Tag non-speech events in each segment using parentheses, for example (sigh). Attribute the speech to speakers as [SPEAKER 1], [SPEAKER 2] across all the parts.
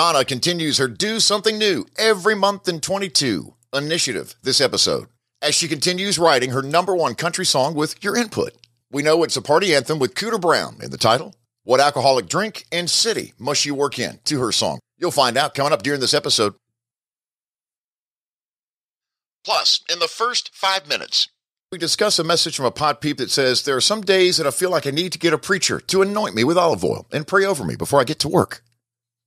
[SPEAKER 1] Donna continues her Do Something New every month in 22 initiative this episode as she continues writing her number one country song with your input. We know it's a party anthem with Cooter Brown in the title. What alcoholic drink and city must you work in to her song? You'll find out coming up during this episode. Plus, in the first five minutes, we discuss a message from a pod peep that says, There are some days that I feel like I need to get a preacher to anoint me with olive oil and pray over me before I get to work.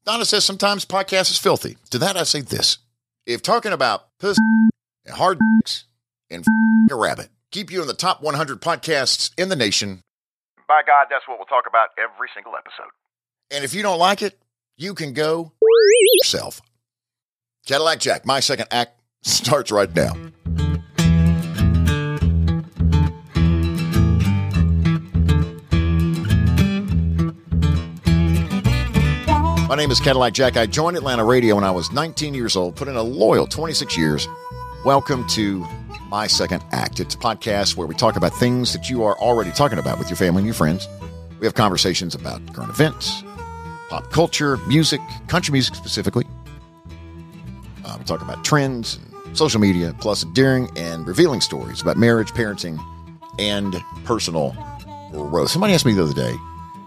[SPEAKER 1] Donna says sometimes podcast is filthy. To that, I say this. If talking about pussy and hard dicks and a rabbit keep you in the top 100 podcasts in the nation, by God, that's what we'll talk about every single episode. And if you don't like it, you can go yourself. Cadillac Jack, my second act, starts right now. My name is Cadillac Jack. I joined Atlanta Radio when I was 19 years old, put in a loyal 26 years. Welcome to My Second Act. It's a podcast where we talk about things that you are already talking about with your family and your friends. We have conversations about current events, pop culture, music, country music specifically. Uh, we talk about trends, and social media, plus endearing and revealing stories about marriage, parenting, and personal growth. Somebody asked me the other day,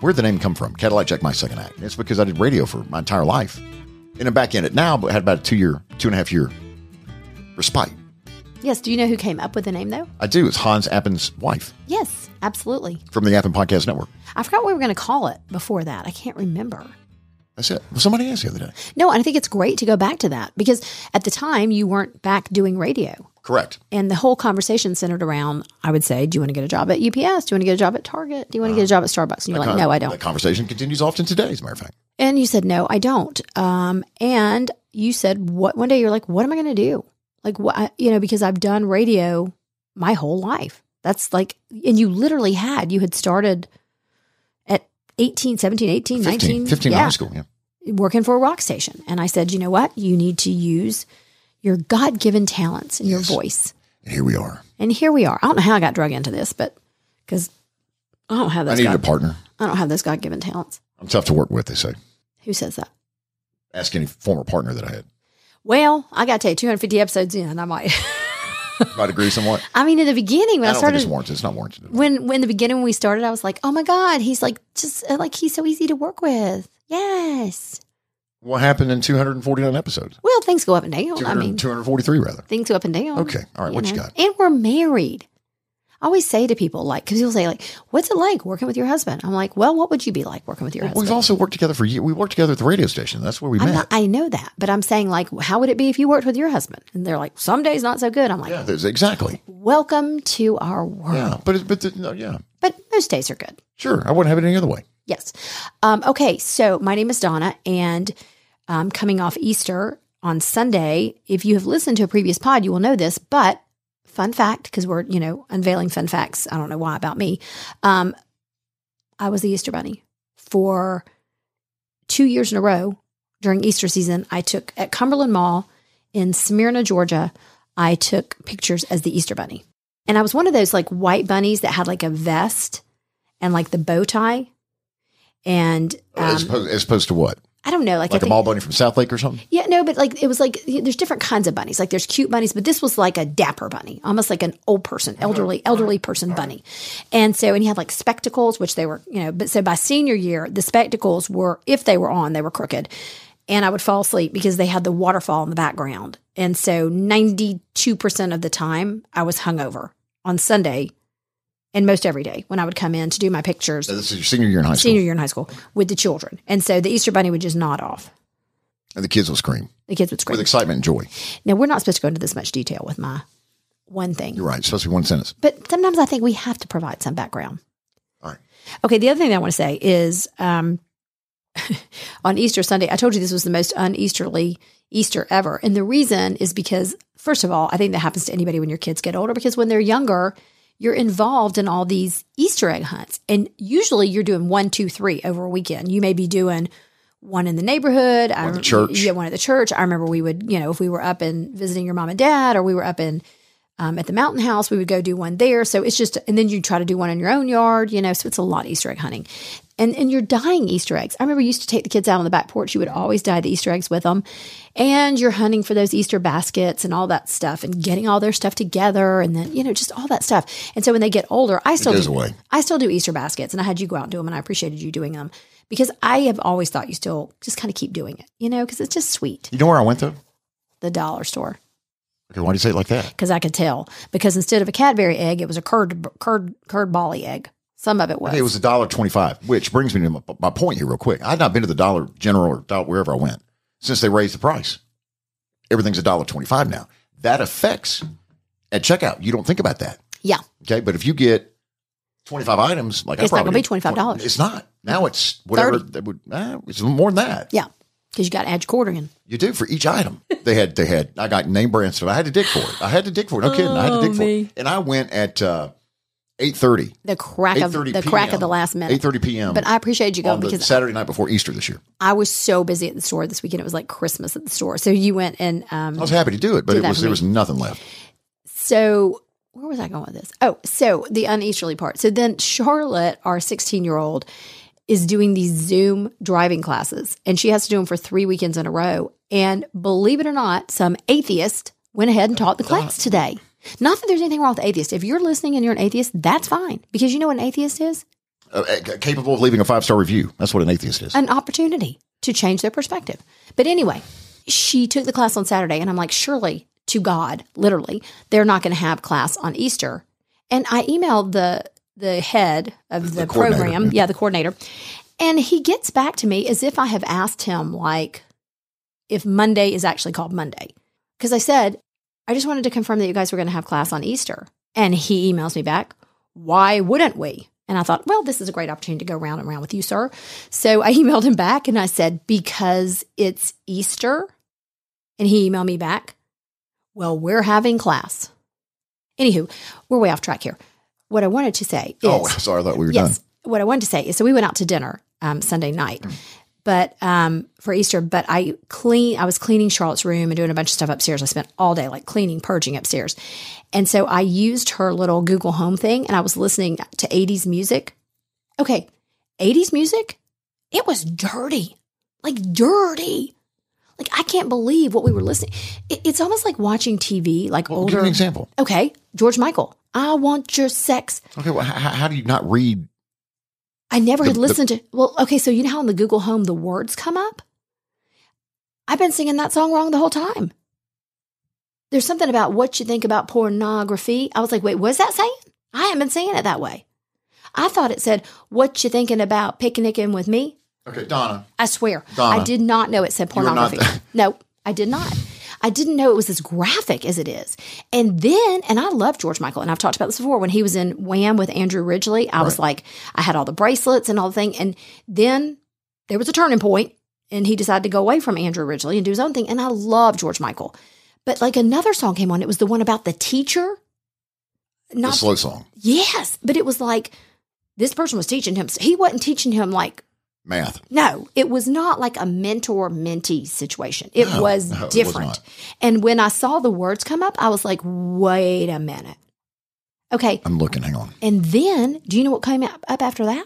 [SPEAKER 1] where'd the name come from? Cadillac Jack, my second act. And it's because I did radio for my entire life. And I'm back in it now, but had about a two year, two and a half year respite.
[SPEAKER 2] Yes. Do you know who came up with the name though?
[SPEAKER 1] I do. It's Hans Appen's wife
[SPEAKER 2] Yes, absolutely.
[SPEAKER 1] from the Appen Podcast Network.
[SPEAKER 2] I forgot what we were going to call it before that. I can't remember.
[SPEAKER 1] That's it. Well, somebody asked the other day.
[SPEAKER 2] No, and I think it's great to go back to that because at the time you weren't back doing radio.
[SPEAKER 1] Correct.
[SPEAKER 2] And the whole conversation centered around, I would say, do you want to get a job at UPS? Do you want to get a job at Target? Do you want to get a job at Starbucks? And you're like, no, I don't.
[SPEAKER 1] The conversation continues often today, as a matter of fact.
[SPEAKER 2] And you said, no, I don't. Um, and you said, what, one day you're like, what am I going to do? Like, what, I- you know, because I've done radio my whole life. That's like, and you literally had, you had started at 18, 17, 18,
[SPEAKER 1] 15,
[SPEAKER 2] 19.
[SPEAKER 1] 15
[SPEAKER 2] yeah,
[SPEAKER 1] high school. Yeah.
[SPEAKER 2] working for a rock station. And I said, you know what? You need to use your God given talents and your voice.
[SPEAKER 1] And here we are.
[SPEAKER 2] And here we are. I don't know how I got drug into this, but because I don't have that.
[SPEAKER 1] I
[SPEAKER 2] those
[SPEAKER 1] needed a partner.
[SPEAKER 2] I don't have those God given talents.
[SPEAKER 1] I'm tough to work with, they say.
[SPEAKER 2] Who says that?
[SPEAKER 1] Ask any former partner that I had.
[SPEAKER 2] Well, I got to tell you, 250 episodes in, I might. (laughs)
[SPEAKER 1] Might agree somewhat.
[SPEAKER 2] I mean, in the beginning when
[SPEAKER 1] I
[SPEAKER 2] I,
[SPEAKER 1] think it's
[SPEAKER 2] started,
[SPEAKER 1] warranted. It's not warranted.
[SPEAKER 2] when when the beginning when we started, I was like, oh my god, he's like just uh, like he's so easy to work with. Yes.
[SPEAKER 1] What happened in 249 episodes?
[SPEAKER 2] Well, things go up and down. I mean,
[SPEAKER 1] 243, rather.
[SPEAKER 2] things go up and down.
[SPEAKER 1] Okay. All right. What you got?
[SPEAKER 2] And we're married. I always say to people, like, because people say, like, what's it like working with your husband? I'm like, well, what would you be like working with your
[SPEAKER 1] Well,
[SPEAKER 2] husband?
[SPEAKER 1] we've also worked together for years. We worked together at the radio station. That's where we
[SPEAKER 2] I'm
[SPEAKER 1] met.
[SPEAKER 2] not, I know that, but I'm saying, like, how would it be if you worked with your husband? And they're like, some days not so good. I'm like,
[SPEAKER 1] yeah, there's, exactly.
[SPEAKER 2] welcome to our world.
[SPEAKER 1] Yeah. But, but the, no, yeah,
[SPEAKER 2] But most days are good.
[SPEAKER 1] sure. I wouldn't have it any other way.
[SPEAKER 2] Yes. Um, okay. So my name is Donna, and um, coming off Easter on Sunday, if you have listened to a previous pod, you will know this. But fun fact, because we're you know unveiling fun facts. I don't know why about me. Um, I was the Easter Bunny for two years in a row during Easter season. I took at Cumberland Mall in Smyrna, Georgia. I took pictures as the Easter Bunny, and I was one of those like white bunnies that had like a vest and like the bow tie. And
[SPEAKER 1] as,
[SPEAKER 2] um,
[SPEAKER 1] opposed, as opposed to what?
[SPEAKER 2] I don't know, like,
[SPEAKER 1] Like
[SPEAKER 2] I
[SPEAKER 1] a
[SPEAKER 2] think,
[SPEAKER 1] mall bunny from Southlake or something?
[SPEAKER 2] yeah, no, but like it was like there's different kinds of bunnies. Like there's cute bunnies, but this was like a dapper bunny, almost like an old person, oh, elderly, elderly person bunny. And so, and he had like spectacles, which they were, you know, but so by senior year, the spectacles were, if they were on, they were crooked. And I would fall asleep because they had the waterfall in the background. And so 92% of the time I was hungover on Sunday and most every day when I would come in to do my pictures
[SPEAKER 1] So This is your senior year in high school.
[SPEAKER 2] senior year in high school with the children. And so the Easter bunny would just nod off.
[SPEAKER 1] And the kids will scream
[SPEAKER 2] The kids would scream with
[SPEAKER 1] excitement and joy.
[SPEAKER 2] Now, we're not supposed to go into this much detail with my one thing,
[SPEAKER 1] You're right. It's supposed to be one sentence.
[SPEAKER 2] but sometimes I think we have to provide some background.
[SPEAKER 1] All right.
[SPEAKER 2] Okay, the other thing that I want to say is um, (laughs) on Easter Sunday, I told you this was the most uneasterly Easter ever. And the reason is because, first of all, I think that happens to anybody when your kids get older, because when they're younger, you're involved in all these Easter egg hunts. And usually you're doing one, two, three over a weekend. You may be doing one in the neighborhood,
[SPEAKER 1] at the church.
[SPEAKER 2] Yeah, one at the church. I remember we would, you know, if we were up and visiting your mom and dad, or we were up in um, at the mountain house. We would go do one there. So it's just, and then you try to do one in your own yard, you know, so it's a lot of Easter egg hunting. And, and you're dyeing Easter eggs. I remember you used to take the kids out on the back porch. You would always dye the Easter eggs with them. And you're hunting for those Easter baskets and all that stuff and getting all their stuff together and then, you know, just all that stuff. And so when they get older, I still do,
[SPEAKER 1] away.
[SPEAKER 2] I still do Easter baskets and I had you go out and do them and I appreciated you doing them because I have always thought you still just kind of keep doing it, you know, because it's just sweet.
[SPEAKER 1] You know where I went though?
[SPEAKER 2] The dollar store
[SPEAKER 1] Okay, why do you say it like that?
[SPEAKER 2] because I could tell because instead of a Cadbury egg, it was a curd curd curd bally egg. Some of it was.
[SPEAKER 1] Okay, it was a dollar twenty-five, which brings me to my, my point here, real quick. I've not been to the Dollar General or dollar, wherever I went since they raised the price. Everything's a dollar twenty-five now. That affects at checkout. You don't think about that,
[SPEAKER 2] yeah,
[SPEAKER 1] okay? But if you get twenty-five items, like I
[SPEAKER 2] It's not
[SPEAKER 1] probably
[SPEAKER 2] gonna be $25.
[SPEAKER 1] It's not now. It's whatever.
[SPEAKER 2] 30.
[SPEAKER 1] That would eh, it's more than that.
[SPEAKER 2] yeah, because you got to add your quarter in.
[SPEAKER 1] You do for each item. They had they had I got name brand stuff. I had to dig for it. I had to dig for it. No kidding. I had to dig for
[SPEAKER 2] Oh, me.
[SPEAKER 1] it. And I went at uh, eight thirty.
[SPEAKER 2] The crack of
[SPEAKER 1] 8:30
[SPEAKER 2] the crack of the last minute.
[SPEAKER 1] Eight thirty p.m.
[SPEAKER 2] But I appreciate you going because
[SPEAKER 1] Saturday night before Easter this year.
[SPEAKER 2] I was so busy at the store this weekend. It was like Christmas at the store. So you went and um,
[SPEAKER 1] I was happy to do it, but it was there was nothing left.
[SPEAKER 2] So where was I going with this? Oh, so the uneasterly part. So then Charlotte, our 16 year old, is doing these Zoom driving classes, and she has to do them for three weekends in a row. And believe it or not, some atheist went ahead and taught the class today. Not that there's anything wrong with atheists. If you're listening and you're an atheist, that's fine because you know what an atheist is?
[SPEAKER 1] Uh, uh, capable of leaving a five star review. That's what an atheist is.
[SPEAKER 2] an opportunity to change their perspective. But anyway, she took the class on Saturday, and I'm like, surely to God, literally, they're not going to have class on Easter. And I emailed the the head of the,
[SPEAKER 1] The
[SPEAKER 2] program,
[SPEAKER 1] yeah.
[SPEAKER 2] yeah, the coordinator, and he gets back to me as if I have asked him like if Monday is actually called Monday. Because I said, I just wanted to confirm that you guys were going to have class on Easter. And he emails me back, why wouldn't we? And I thought, well, this is a great opportunity to go round and round with you, sir. So I (laughs) emailed him back and I said, because it's Easter. And he emailed me back, well, we're having class. Anywho, we're way off track here. What I wanted to say is,
[SPEAKER 1] oh, sorry, I thought we were
[SPEAKER 2] yes,
[SPEAKER 1] done.
[SPEAKER 2] what I wanted to say is, so we went out to dinner um, Sunday night, but um, for Easter. But I clean, I was cleaning Charlotte's room and doing a bunch of stuff upstairs. I spent all day like cleaning, purging upstairs, and so I used her little Google Home thing, and I was listening to '80s music. Okay, '80s music, it was dirty, like dirty. Like I can't believe what we were listening. It, it's almost like watching TV, like
[SPEAKER 1] Well, give
[SPEAKER 2] older.
[SPEAKER 1] an example.
[SPEAKER 2] Okay, George Michael. I want your sex.
[SPEAKER 1] Okay, well, how, how do you not read?
[SPEAKER 2] I never
[SPEAKER 1] The-
[SPEAKER 2] had
[SPEAKER 1] the-
[SPEAKER 2] listened to. Well, okay, so you know how in the Google Home the words come up? I've been singing that song wrong the whole time. There's something about what you think about pornography. I was like, wait, what's that saying? I haven't been saying it that way. I thought it said, what you thinking about picnicking with me?
[SPEAKER 1] Okay, Donna.
[SPEAKER 2] I swear.
[SPEAKER 1] Donna,
[SPEAKER 2] I did not know it said
[SPEAKER 1] you are not
[SPEAKER 2] pornography. (laughs) no, I did not. I didn't know it was as graphic as it is. And then, and I love George Michael, and I've talked about this before. When he was in Wham with Andrew Ridgeley, I was like, I had all the bracelets and all the thing. And then there was a turning point, and he decided to go away from Andrew Ridgeley and do his own thing. And I love George Michael. But like another song came on, it was the one about the teacher.
[SPEAKER 1] The
[SPEAKER 2] Not
[SPEAKER 1] slow song,
[SPEAKER 2] yes, but it was like this person was teaching him. He wasn't teaching him like
[SPEAKER 1] math.
[SPEAKER 2] no, it was not like a mentor mentee situation. It
[SPEAKER 1] No,
[SPEAKER 2] was
[SPEAKER 1] no, it was
[SPEAKER 2] different. and when I saw the words come up, I was like, wait a minute. Okay.
[SPEAKER 1] I'm looking. Hang on.
[SPEAKER 2] And then, do you know what came up, up after that?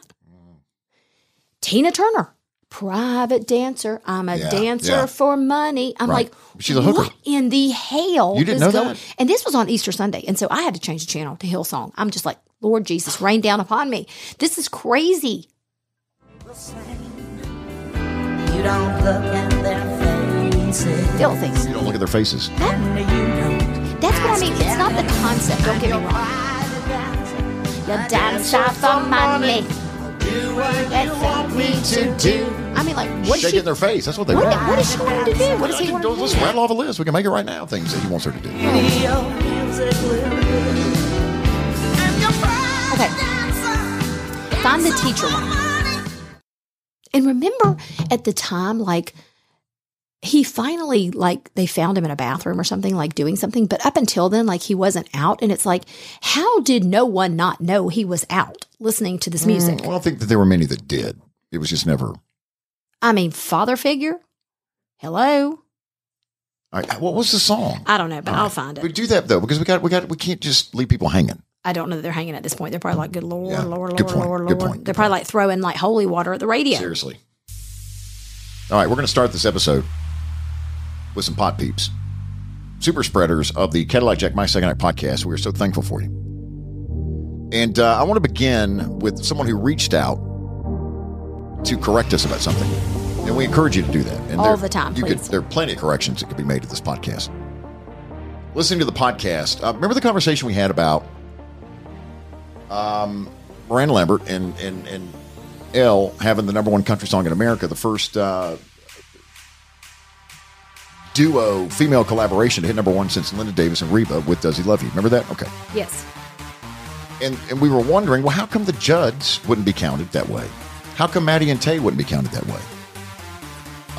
[SPEAKER 2] Tina Turner, private dancer. I'm a
[SPEAKER 1] Yeah,
[SPEAKER 2] dancer
[SPEAKER 1] yeah.
[SPEAKER 2] for money. I'm
[SPEAKER 1] Right.
[SPEAKER 2] like,
[SPEAKER 1] She's a hooker.
[SPEAKER 2] What in the hell?
[SPEAKER 1] You didn't
[SPEAKER 2] is
[SPEAKER 1] know
[SPEAKER 2] going-"
[SPEAKER 1] that?
[SPEAKER 2] And this was on Easter Sunday, and so I had to change the channel to Hillsong. I'm just like, Lord Jesus, rain down upon me. This is crazy.
[SPEAKER 3] You don't look at their faces.
[SPEAKER 2] Filthy.
[SPEAKER 1] You don't look at their faces.
[SPEAKER 3] And
[SPEAKER 2] That's what I mean. It's not the concept. Don't get me wrong. You dance out for money.
[SPEAKER 3] do what
[SPEAKER 2] That's what we to do. I mean, like, what
[SPEAKER 1] Shake
[SPEAKER 2] she,
[SPEAKER 1] in their face. That's what they
[SPEAKER 2] what,
[SPEAKER 1] want.
[SPEAKER 2] what does she want to do? What does he want him to
[SPEAKER 1] Let's rattle off a list. We can make it right now. Things that he wants her to do.
[SPEAKER 3] Your music will do. And your private
[SPEAKER 2] Okay. Find the teacher one. And remember at the time, like, he finally, like, they found him in a bathroom or something, like doing something. But up until then, like, he wasn't out. And it's like, how did no one not know he was out listening to this mm, music?
[SPEAKER 1] Well, I think that there were many that did. It was just never.
[SPEAKER 2] I mean, father figure? Hello?
[SPEAKER 1] All right, what was the song?
[SPEAKER 2] I don't know, but I'll find it.
[SPEAKER 1] We do that though because we got we got we can't just leave people hanging.
[SPEAKER 2] I don't know that they're hanging at this point. They're probably like, good Lord,
[SPEAKER 1] Yeah,
[SPEAKER 2] Lord,
[SPEAKER 1] good
[SPEAKER 2] Lord,
[SPEAKER 1] point,
[SPEAKER 2] Lord,
[SPEAKER 1] good
[SPEAKER 2] Lord.
[SPEAKER 1] point,
[SPEAKER 2] They're
[SPEAKER 1] good
[SPEAKER 2] probably like throwing like holy water at the radio.
[SPEAKER 1] Seriously. All right, we're going to start this episode with some pod peeps, super spreaders of the Cadillac Jack My Second Act podcast. We are so thankful for you. And uh, I want to begin with someone who reached out to correct us about something. And we encourage you to do that. And
[SPEAKER 2] All
[SPEAKER 1] there-
[SPEAKER 2] the time,
[SPEAKER 1] you could, there are plenty of corrections that could be made to this podcast. Listening to the podcast, uh, remember the conversation we had about um, Miranda Lambert and, and, and L having the number one country song in America, the first uh, duo female collaboration to hit number one since Linda Davis and Reba with Does He Love You? Remember that? Okay.
[SPEAKER 2] Yes.
[SPEAKER 1] And, and we were wondering, well, how come the Judds wouldn't be counted that way? How come Maddie and Tay wouldn't be counted that way?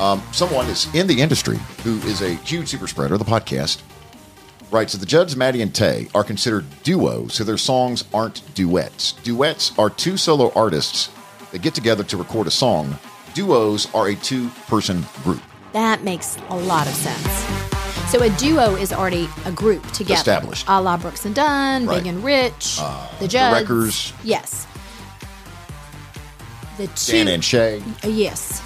[SPEAKER 1] Um, someone is in the industry who is a huge super spreader of the podcast writes that the Judds, Maddie and Tay, are considered duos, so their songs aren't duets. Duets are two solo artists that get together to record a song. Duos are a two person group.
[SPEAKER 2] That makes a lot of sense. So a duo is already a group together.
[SPEAKER 1] Established.
[SPEAKER 2] A la Brooks and Dunn,
[SPEAKER 1] Right. Uh,
[SPEAKER 2] Big and Rich, the
[SPEAKER 1] the
[SPEAKER 2] Judds.
[SPEAKER 1] Wreckers.
[SPEAKER 2] Yes. The two,
[SPEAKER 1] Dan and Shay.
[SPEAKER 2] Uh, Yes.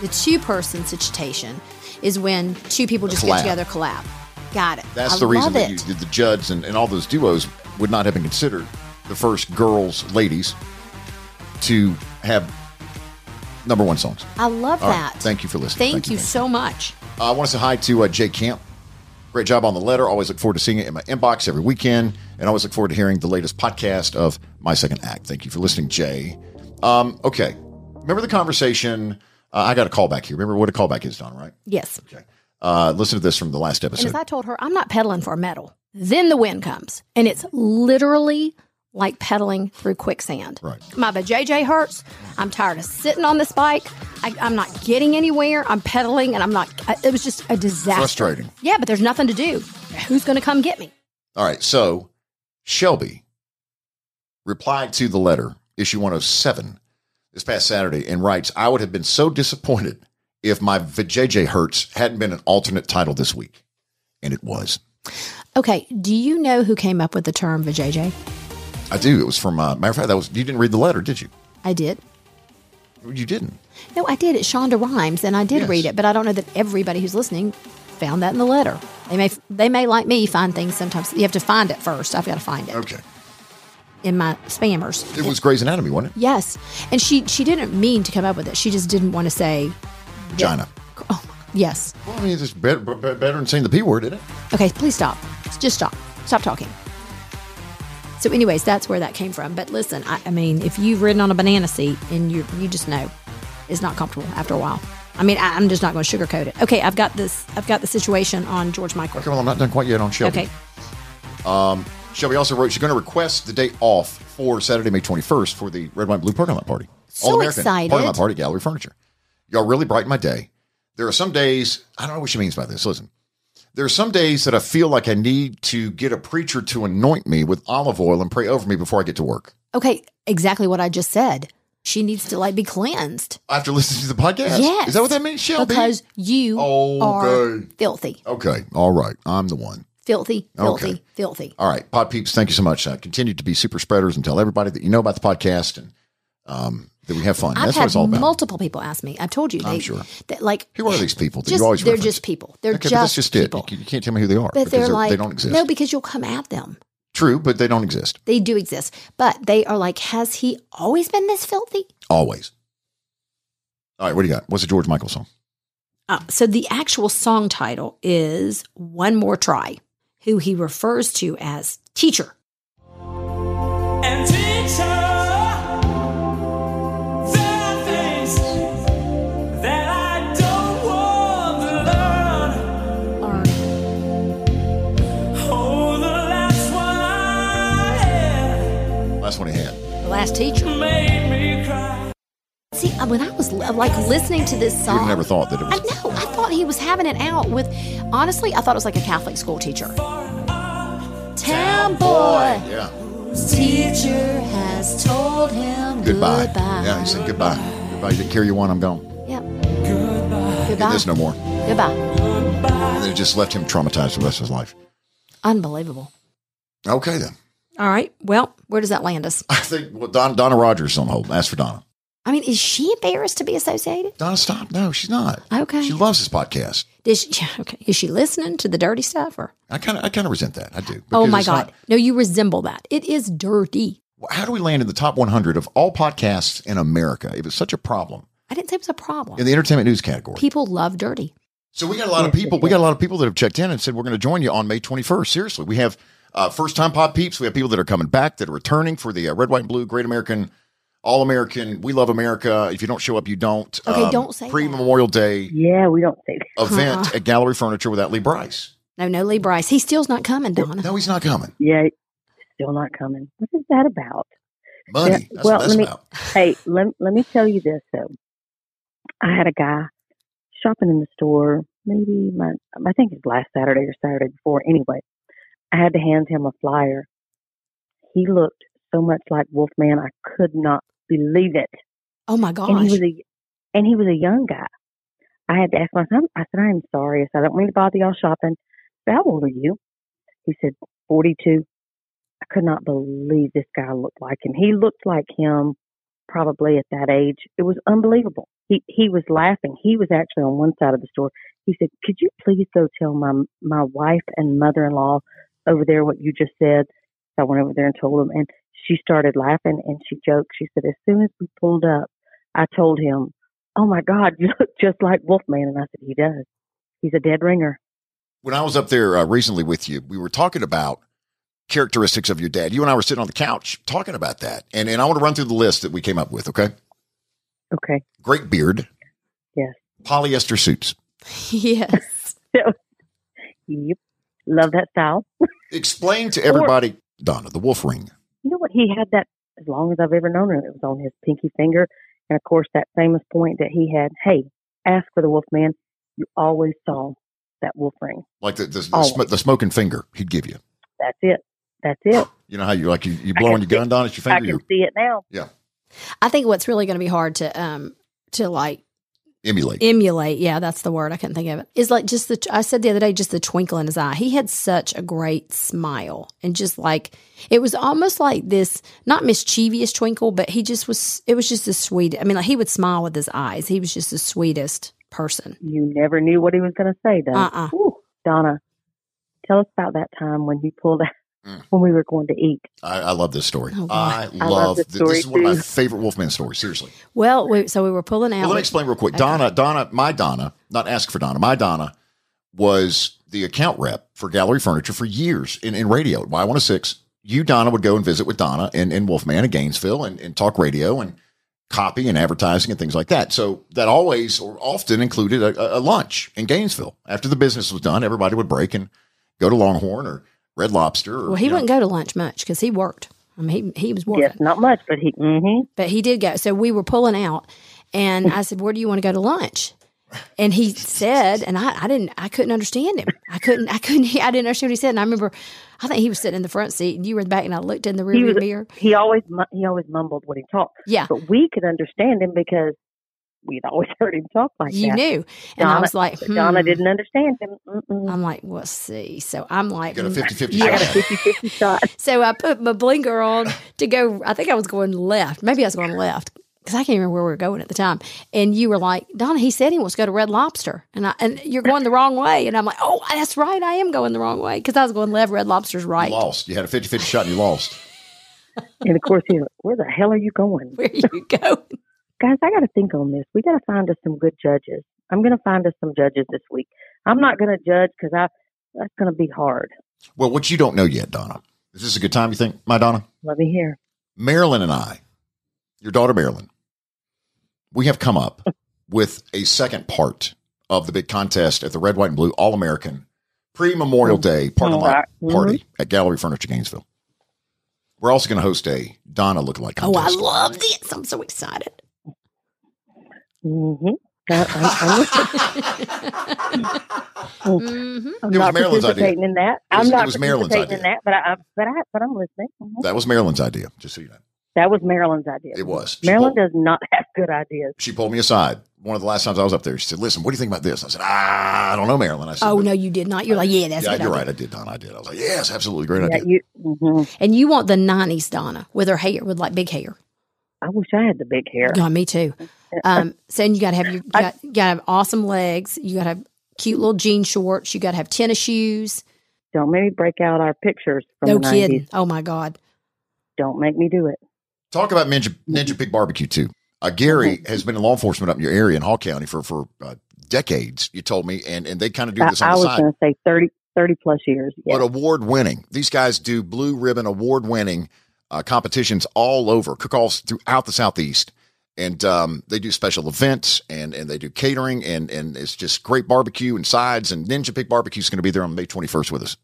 [SPEAKER 2] The two person situation is when two people just
[SPEAKER 1] collab.
[SPEAKER 2] get together, collab. Got it.
[SPEAKER 1] That's
[SPEAKER 2] I
[SPEAKER 1] the reason that you, the Judds and, and all those duos would not have been considered the first girls, ladies, to have number one songs.
[SPEAKER 2] I love
[SPEAKER 1] All right.
[SPEAKER 2] that.
[SPEAKER 1] Thank you for listening.
[SPEAKER 2] Thank, you,
[SPEAKER 1] thank
[SPEAKER 2] so much.
[SPEAKER 1] Uh, I want to say hi to uh, Jay Camp. Great job on the letter. Always look forward to seeing it in my inbox every weekend. And always look forward to hearing the latest podcast of My Second Act. Thank you for listening, Jay. Um, okay. Remember the conversation? Uh, I got a call back here. Remember what a callback is, Don, right?
[SPEAKER 2] Yes.
[SPEAKER 1] Okay. Uh, listen to this from the last
[SPEAKER 2] And
[SPEAKER 1] episode.
[SPEAKER 2] if I told her I'm not pedaling for a medal, then the wind comes. And it's literally like pedaling through quicksand.
[SPEAKER 1] Right.
[SPEAKER 2] My JJ hurts. I'm tired of sitting on this bike. I, I'm not getting anywhere. I'm pedaling and I'm not. I- It was just a disaster.
[SPEAKER 1] Frustrating.
[SPEAKER 2] Yeah, but there's nothing to do. Who's going to come get me?
[SPEAKER 1] All right. So Shelby replied to the letter, issue 107, this past Saturday, and writes, I would have been so disappointed if my VJJ Hurts hadn't been an alternate title this week. And it was.
[SPEAKER 2] Okay. Do you know who came up with the term VJJ?
[SPEAKER 1] I do. It was from, uh, matter of fact, that was, you didn't read the letter, did you?
[SPEAKER 2] I did.
[SPEAKER 1] You didn't.
[SPEAKER 2] No, I did. It's Shonda Rhimes, and I did
[SPEAKER 1] Yes.
[SPEAKER 2] read it, but I don't know that everybody who's listening found that in the letter. They may, they may like me find things sometimes. You have to find it first. I've got to find it
[SPEAKER 1] Okay.
[SPEAKER 2] in my spammers.
[SPEAKER 1] It was Grey's Anatomy, wasn't it?
[SPEAKER 2] Yes, and she she didn't mean to come up with it. She just didn't want to say
[SPEAKER 1] China.
[SPEAKER 2] Oh, yes.
[SPEAKER 1] Well, I mean, it's better, better than saying the P word, isn't it?
[SPEAKER 2] Okay, please stop. Just stop. Stop talking. So, anyways, that's where that came from. But listen, I, I mean, if you've ridden on a banana seat and you you just know it's not comfortable after a while. I mean, I, I'm just not going to sugarcoat it. Okay, I've got this. I've got the situation on George Michael.
[SPEAKER 1] Okay, well, I'm not done quite yet on Shelby.
[SPEAKER 2] Okay.
[SPEAKER 1] Um, Shelby also wrote she's going to request the day off for Saturday, May 21st for the Red, White, Blue Parking Lot Party.
[SPEAKER 2] So
[SPEAKER 1] All-American
[SPEAKER 2] excited.
[SPEAKER 1] Parking Lot Party, Gallery Furniture. Y'all really brighten my day. There are some days, I don't know what she means by this. Listen, there are some days that I feel like I need to get a preacher to anoint me with olive oil and pray over me before I get to work.
[SPEAKER 2] Okay, exactly what I just said. She needs to like be cleansed.
[SPEAKER 1] After listening to the podcast?
[SPEAKER 2] Yes.
[SPEAKER 1] Is that what that means, Shelby?
[SPEAKER 2] Because you are
[SPEAKER 1] Okay.
[SPEAKER 2] filthy,
[SPEAKER 1] Okay. All right. I'm the one.
[SPEAKER 2] filthy, filthy,
[SPEAKER 1] Okay.
[SPEAKER 2] filthy.
[SPEAKER 1] All right, pod peeps, thank you so much. Uh, continue to be super spreaders and tell everybody that you know about the podcast and um, that we have fun.
[SPEAKER 2] I've
[SPEAKER 1] That's what
[SPEAKER 2] had
[SPEAKER 1] it's all about.
[SPEAKER 2] multiple people ask me. I've told you. They,
[SPEAKER 1] I'm sure.
[SPEAKER 2] That like
[SPEAKER 1] Who are these people that
[SPEAKER 2] just,
[SPEAKER 1] you always
[SPEAKER 2] They're
[SPEAKER 1] reference?
[SPEAKER 2] just people. They're
[SPEAKER 1] Okay,
[SPEAKER 2] just,
[SPEAKER 1] that's just
[SPEAKER 2] people.
[SPEAKER 1] it. You, you can't tell me who they are
[SPEAKER 2] But
[SPEAKER 1] because
[SPEAKER 2] they're like
[SPEAKER 1] they don't exist.
[SPEAKER 2] no, because you'll come at them.
[SPEAKER 1] True, but they don't exist
[SPEAKER 2] They do exist, but they are like, has he always been this filthy?
[SPEAKER 1] always. All right, what do you got? What's a George Michael song?
[SPEAKER 2] Uh, so the actual song title is "One More Try," who he refers to as teacher.
[SPEAKER 3] And had.
[SPEAKER 2] The last teacher.
[SPEAKER 3] made me cry.
[SPEAKER 2] See, uh, when I was like listening to this song,
[SPEAKER 1] You've never thought that it was.
[SPEAKER 2] I know. I thought he was having it out with. Honestly, I thought it was like a Catholic school teacher. Town boy,
[SPEAKER 1] Yeah.
[SPEAKER 2] teacher has told him
[SPEAKER 1] Goodbye.
[SPEAKER 2] goodbye.
[SPEAKER 1] Yeah, he said goodbye. Goodbye. You didn't carry your one. I'm gone.
[SPEAKER 2] Yep.
[SPEAKER 3] Goodbye.
[SPEAKER 1] Get
[SPEAKER 2] Goodbye.
[SPEAKER 1] this no more.
[SPEAKER 2] Goodbye.
[SPEAKER 3] Goodbye.
[SPEAKER 1] And then it just left him traumatized for the rest of his life.
[SPEAKER 2] Unbelievable.
[SPEAKER 1] Okay, then.
[SPEAKER 2] All right. Well, where does that land us?
[SPEAKER 1] I think well, Don, Donna Rogers is on hold. Ask for Donna.
[SPEAKER 2] I mean, is she embarrassed to be associated?
[SPEAKER 1] Donna, stop. No, she's not.
[SPEAKER 2] Okay.
[SPEAKER 1] She loves this podcast.
[SPEAKER 2] Does she, (laughs) okay. Is she listening to the dirty stuff or?
[SPEAKER 1] I kind of, I kind of resent that. I do.
[SPEAKER 2] Oh my God.
[SPEAKER 1] not-
[SPEAKER 2] no, you resemble that. It is dirty.
[SPEAKER 1] how do we land in the top 100 of all podcasts in America? If it's such a problem
[SPEAKER 2] I didn't say it was a problem.
[SPEAKER 1] in the entertainment news category.
[SPEAKER 2] People love dirty.
[SPEAKER 1] So we got a lot of people. We got a lot of people that have checked in and said we're going to join you on May 21st. Seriously, we have uh, first time pod peeps. We have people that are coming back that are returning for the uh, Red, White, and Blue Great American, All American. We love America. If you don't show up, you don't.
[SPEAKER 2] Okay, don't say
[SPEAKER 1] pre. Memorial Day
[SPEAKER 4] Yeah, we don't say that.
[SPEAKER 1] event
[SPEAKER 2] Uh-uh. (laughs)
[SPEAKER 1] at Gallery Furniture without Lee Brice.
[SPEAKER 2] No, no, Lee Brice. He still's not coming, Donna.
[SPEAKER 1] No, he's not coming.
[SPEAKER 4] Yeah, still not coming. What is that about?
[SPEAKER 1] Money.
[SPEAKER 4] Yeah,
[SPEAKER 1] That's
[SPEAKER 4] well,
[SPEAKER 1] what that's
[SPEAKER 4] let me-
[SPEAKER 1] about. (laughs)
[SPEAKER 4] Hey, let, let me tell you this though. I had a guy shopping in the store, maybe my I think it was last Saturday or Saturday before. Anyway, I had to hand him a flyer. He looked so much like Wolfman, I could not believe it.
[SPEAKER 2] Oh my
[SPEAKER 4] And he
[SPEAKER 2] gosh.
[SPEAKER 4] was a and he was a young guy. I had to ask my son. I said, "I am sorry." I said, "I don't mean to bother y'all shopping." Said, How old are you? He said, "42." I could not believe this guy looked like him. He looked like him, probably at that age. It was unbelievable. He he was laughing. He was actually on one side of the store. He said, "Could you please go tell my my wife and mother-in-law over there what you just said?" So I went over there and told him, and she started laughing and she joked. She said, "As soon as we pulled up, I told him." oh my God, (laughs) you look just like Wolfman. And I said, he does. He's a dead ringer.
[SPEAKER 1] When I was up there uh, recently with you, we were talking about characteristics of your dad. You and I were sitting on the couch talking about that. And, and I want to run through the list that we came up with, okay?
[SPEAKER 4] Okay.
[SPEAKER 1] Great beard.
[SPEAKER 4] Yes.
[SPEAKER 1] Polyester suits. (laughs)
[SPEAKER 2] yes. (laughs)
[SPEAKER 4] Yep. Love that style.
[SPEAKER 1] Explain to (laughs) everybody, Donna, the wolf ring.
[SPEAKER 4] You know what? He had that as long as I've ever known him. It was on his pinky finger. And of course, that famous point that he had, hey, ask for the wolf man. You always saw that wolf ring.
[SPEAKER 1] Like the, the, the, sm- the smoking finger he'd give you.
[SPEAKER 4] That's it. That's it.
[SPEAKER 1] You know how you like you, you blowing your gun, Donna, it's your finger.
[SPEAKER 4] I
[SPEAKER 1] finger,
[SPEAKER 4] can
[SPEAKER 1] you
[SPEAKER 4] see it now. Yeah.
[SPEAKER 2] I think what's really going to be hard to um to like
[SPEAKER 1] emulate.
[SPEAKER 2] emulate. Yeah, that's the word. I couldn't think of it. Is like just the. I said the other day, just the twinkle in his eye. He had such a great smile, and just like it was almost like this, not mischievous twinkle, but he just was. It was just the sweet. I mean, like he would smile with his eyes. He was just the sweetest person.
[SPEAKER 4] You never knew what he was going to say, though.
[SPEAKER 2] Uh-uh.
[SPEAKER 4] Ooh, Donna, tell us about that time when you pulled out
[SPEAKER 1] Mm.
[SPEAKER 4] when we were going to eat.
[SPEAKER 1] I, I love this story.
[SPEAKER 2] Oh, boy.
[SPEAKER 1] I,
[SPEAKER 4] I
[SPEAKER 1] love,
[SPEAKER 4] love this
[SPEAKER 1] this.
[SPEAKER 4] story,
[SPEAKER 1] This is one of my favorite Wolfman stories, seriously.
[SPEAKER 2] Well, we, so we were pulling out.
[SPEAKER 1] Well, let me explain real quick. Donna, Donna, my Donna, not ask for Donna, my Donna was the account rep for Gallery Furniture for years in, in radio at Y106. You, Donna, would go and visit with Donna and, and Wolfman in Gainesville and, and talk radio and copy and advertising and things like that. So that always or often included a, a lunch in Gainesville. After the business was done, everybody would break and go to Longhorn or Red Lobster. Or,
[SPEAKER 2] well, he
[SPEAKER 1] you know,
[SPEAKER 2] wouldn't go to lunch much because he worked. I mean, he he was working.
[SPEAKER 4] Yes, not much, but he. Mm-hmm.
[SPEAKER 2] but he did go. So we were pulling out, and I said, "Where do you want to go to lunch?" And he said, and I, I didn't, I couldn't understand him. I couldn't, I couldn't, (laughs) I didn't understand what he said. And I remember, I think he was sitting in the front seat, and you were in the back, and I looked in the
[SPEAKER 4] He
[SPEAKER 2] rearview mirror.
[SPEAKER 4] He always he always mumbled when he talked,
[SPEAKER 2] Yeah,
[SPEAKER 4] but we could understand him because we'd always (laughs) heard him talk like
[SPEAKER 2] you
[SPEAKER 4] that.
[SPEAKER 2] knew, and I was like,
[SPEAKER 4] But Donna
[SPEAKER 2] hmm.
[SPEAKER 4] didn't understand him. Mm-mm.
[SPEAKER 2] I'm like, we'll see. So I'm like,
[SPEAKER 1] got a
[SPEAKER 2] hmm.
[SPEAKER 1] 50 50
[SPEAKER 2] Yeah.
[SPEAKER 4] I got a
[SPEAKER 1] shot.
[SPEAKER 4] 50-50 (laughs) shot.
[SPEAKER 2] So I put my blinker on to go. I think I was going left. Maybe I was going left because I can't remember where we were going at the time. And you were like, Donna, he said he wants to go to Red Lobster, and I and you're going the wrong way. And I'm like, oh, that's right, I am going the wrong way because I was going left. Red Lobster's
[SPEAKER 1] You
[SPEAKER 2] right.
[SPEAKER 1] lost. You had a 50 50 shot and you lost.
[SPEAKER 4] And of course, he's like, "Where the hell are you going, (laughs)
[SPEAKER 2] Where are you go?
[SPEAKER 4] Guys? I got to think on this. We got to find us some good judges. I'm going to find us some judges this week. I'm not going to judge because I that's going to be hard.
[SPEAKER 1] Well, what you don't know yet, Donna, is this a good time, you think, my Donna?
[SPEAKER 4] Let me hear.
[SPEAKER 1] Marilyn and I, your daughter Marilyn, we have come up (laughs) with a second part of the big contest at the Red, White, and Blue All American pre Memorial Day parking lot
[SPEAKER 4] Mhm.
[SPEAKER 1] party at Gallery Furniture Gainesville. We're also going to host a Donna lookalike contest.
[SPEAKER 2] Oh, I love this! I'm so excited.
[SPEAKER 4] Mm-hmm. I, (laughs) I'm,
[SPEAKER 2] hmm
[SPEAKER 4] I'm
[SPEAKER 1] It was
[SPEAKER 4] not
[SPEAKER 1] idea.
[SPEAKER 4] participating in that.
[SPEAKER 1] It was-
[SPEAKER 4] I'm not
[SPEAKER 1] it was Marilyn's
[SPEAKER 4] participating in that, but I, but I, but I'm listening. Mhm.
[SPEAKER 1] That was Marilyn's idea, just so you know.
[SPEAKER 4] That was Marilyn's idea.
[SPEAKER 1] It was. She
[SPEAKER 4] Marilyn
[SPEAKER 1] pulled,
[SPEAKER 4] does not have good ideas.
[SPEAKER 1] she pulled me aside. One of the last times I was up there, she said, "Listen, what do you think about this?" I said, "Ah, I don't know, Marilyn." I said,
[SPEAKER 2] Oh no, you did not. You're like, yeah, that's
[SPEAKER 1] yeah,
[SPEAKER 2] good.
[SPEAKER 1] you're
[SPEAKER 2] idea.
[SPEAKER 1] right. I did, Donna. I did. I was like, yes, absolutely, great
[SPEAKER 4] Yeah,
[SPEAKER 1] idea."
[SPEAKER 4] you. hmm
[SPEAKER 2] And you want the '90s Donna with her hair, with like big hair.
[SPEAKER 4] I wish I had the big hair.
[SPEAKER 2] Yeah, me too. Um, so and you got to have your, you got to have awesome legs. You got to have cute little jean shorts. You got to have tennis shoes.
[SPEAKER 4] Don't make me break out our pictures from
[SPEAKER 2] No
[SPEAKER 4] the
[SPEAKER 2] kidding.
[SPEAKER 4] 90s.
[SPEAKER 2] Oh my God.
[SPEAKER 4] Don't make me do it.
[SPEAKER 1] Talk about Ninja, Ninja Pig Barbecue too. Uh, Gary has been in law enforcement up in your area in Hall County for for uh, decades. You told me, and and they kind of do
[SPEAKER 4] I,
[SPEAKER 1] this on
[SPEAKER 4] I
[SPEAKER 1] the
[SPEAKER 4] was going to say 30, 30 plus years. Yeah.
[SPEAKER 1] but award winning. These guys do blue ribbon award winning uh, competitions all over, cook offs throughout the southeast, and um, they do special events and and they do catering and and it's just great barbecue and sides. And Ninja Pig Barbecue is going to be there on May twenty first with us.